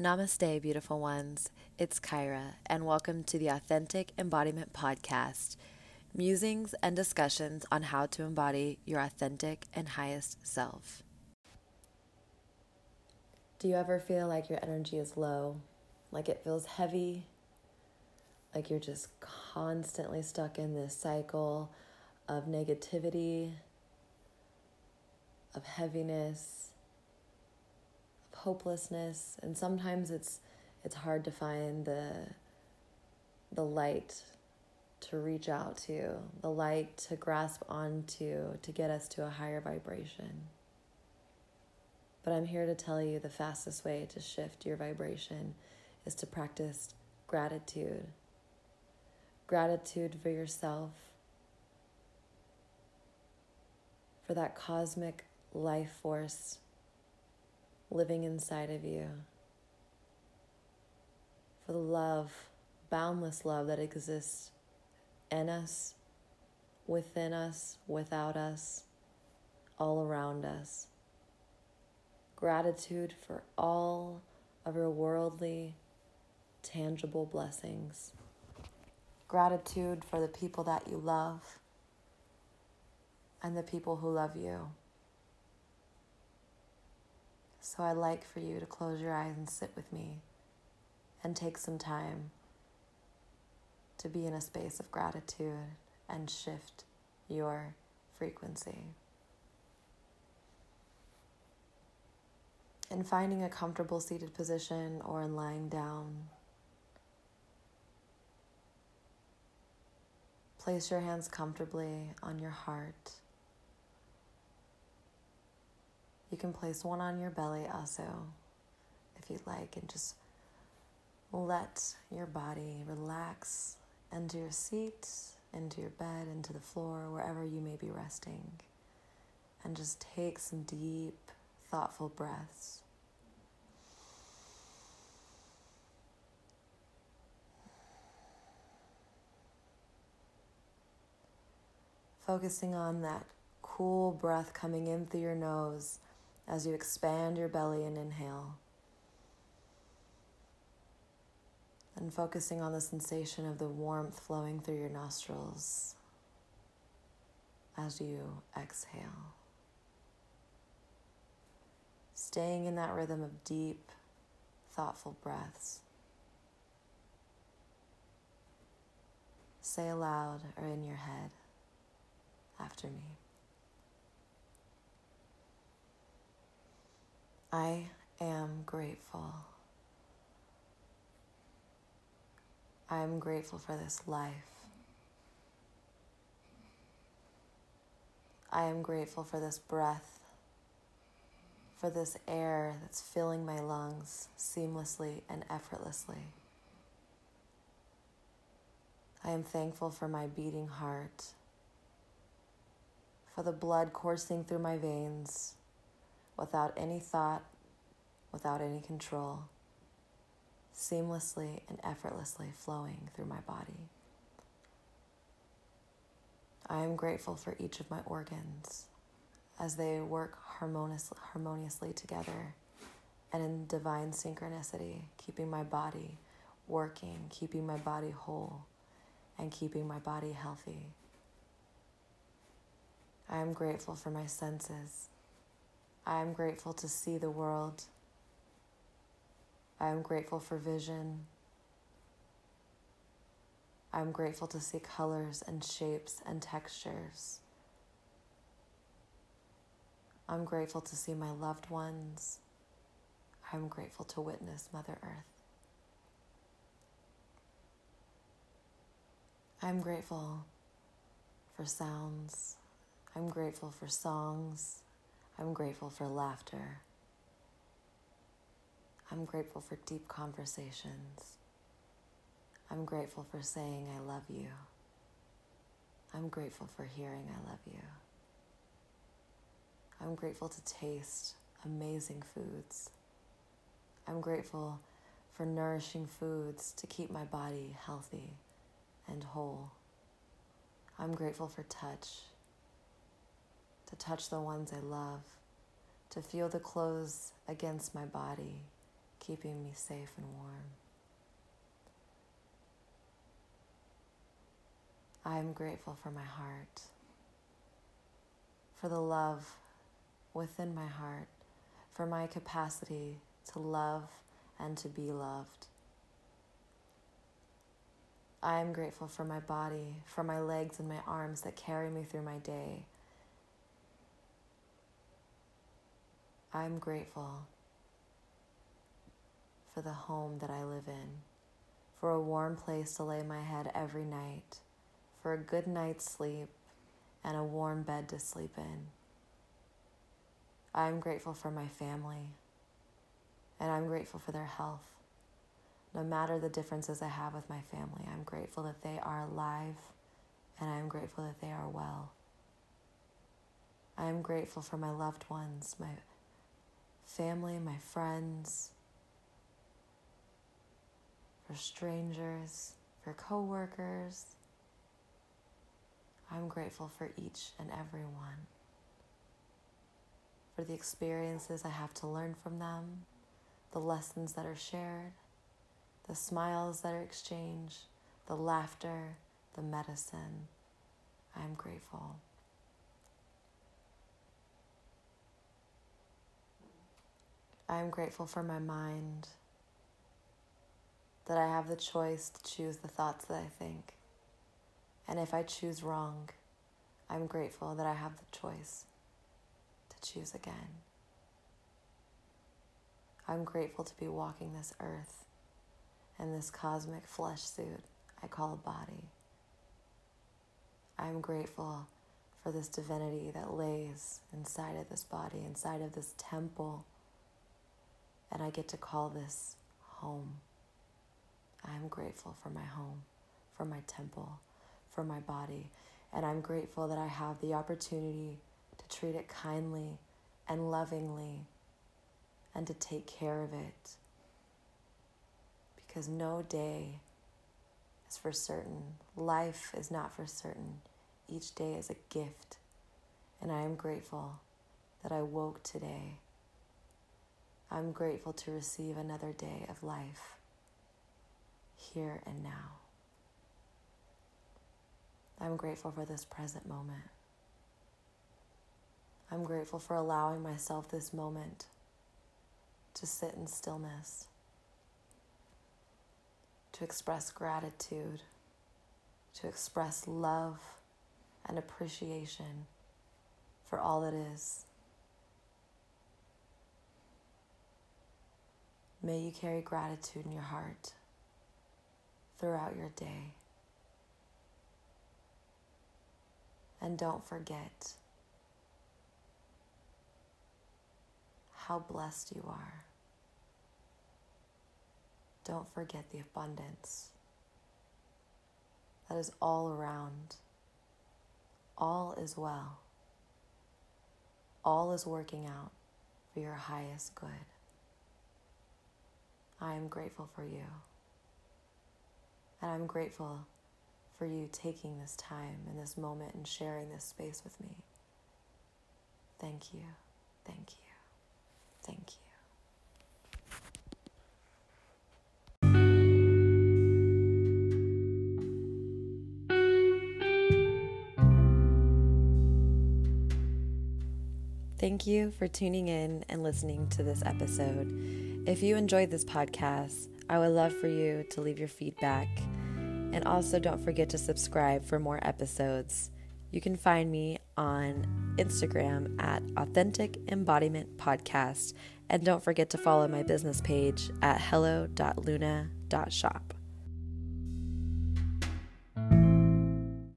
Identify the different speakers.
Speaker 1: Namaste, beautiful ones. It's Kyra, and welcome to the Authentic Embodiment Podcast musings and discussions on how to embody your authentic and highest self. Do you ever feel like your energy is low? Like it feels heavy? Like you're just constantly stuck in this cycle of negativity, of heaviness? Hopelessness and sometimes it's it's hard to find the the light to reach out to the light to grasp onto to get us to a higher vibration. But i'm here to tell you the fastest way to shift your vibration is to practice gratitude. Gratitude for yourself for that cosmic life force living inside of you, for the love, boundless love that exists in us, within us, without us, all around us. Gratitude for all of your worldly, tangible blessings. Gratitude for the people that you love and the people who love you. So I'd like for you to close your eyes and sit with me and take some time to be in a space of gratitude and shift your frequency. In finding a comfortable seated position or in lying down, place your hands comfortably on your heart You can place one on your belly also, if you'd like, and just let your body relax into your seat, into your bed, into the floor, wherever you may be resting. And just take some deep, thoughtful breaths. Focusing on that cool breath coming in through your nose as you expand your belly and inhale. And focusing on the sensation of the warmth flowing through your nostrils as you exhale. Staying in that rhythm of deep, thoughtful breaths. Say aloud or in your head after me. I am grateful. I am grateful for this life. I am grateful for this breath, for this air that's filling my lungs seamlessly and effortlessly. I am thankful for my beating heart, for the blood coursing through my veins without any thought, without any control, seamlessly and effortlessly flowing through my body. I am grateful for each of my organs as they work harmonious, harmoniously together and in divine synchronicity, keeping my body working, keeping my body whole, and keeping my body healthy. I am grateful for my senses I am grateful to see the world. I am grateful for vision. I am grateful to see colors and shapes and textures. I'm grateful to see my loved ones. I'm grateful to witness Mother Earth. I'm grateful for sounds. I'm grateful for songs. I'm grateful for laughter. I'm grateful for deep conversations. I'm grateful for saying I love you. I'm grateful for hearing I love you. I'm grateful to taste amazing foods. I'm grateful for nourishing foods to keep my body healthy and whole. I'm grateful for touch to touch the ones I love, to feel the clothes against my body, keeping me safe and warm. I am grateful for my heart, for the love within my heart, for my capacity to love and to be loved. I am grateful for my body, for my legs and my arms that carry me through my day. I'm grateful for the home that I live in, for a warm place to lay my head every night, for a good night's sleep, and a warm bed to sleep in. I'm grateful for my family, and I'm grateful for their health. No matter the differences I have with my family, I'm grateful that they are alive, and I'm grateful that they are well. I am grateful for my loved ones, my family, my friends, for strangers, for coworkers. I'm grateful for each and every one, for the experiences I have to learn from them, the lessons that are shared, the smiles that are exchanged, the laughter, the medicine. I am grateful. I am grateful for my mind that I have the choice to choose the thoughts that I think. And if I choose wrong, I'm grateful that I have the choice to choose again. I'm grateful to be walking this earth in this cosmic flesh suit I call a body. I'm grateful for this divinity that lays inside of this body, inside of this temple, and I get to call this home. I am grateful for my home, for my temple, for my body, and I'm grateful that I have the opportunity to treat it kindly and lovingly and to take care of it. Because no day is for certain, life is not for certain. Each day is a gift, and I am grateful that I woke today. I'm grateful to receive another day of life here and now. I'm grateful for this present moment. I'm grateful for allowing myself this moment to sit in stillness, to express gratitude, to express love and appreciation for all that is. May you carry gratitude in your heart throughout your day. And don't forget how blessed you are. Don't forget the abundance that is all around. All is well. All is working out for your highest good. I am grateful for you. And I'm grateful for you taking this time and this moment and sharing this space with me. Thank you. Thank you. Thank you. Thank you for tuning in and listening to this episode. If you enjoyed this podcast, I would love for you to leave your feedback. And also, don't forget to subscribe for more episodes. You can find me on Instagram at Authentic Embodiment Podcast. And don't forget to follow my business page at hello.luna.shop.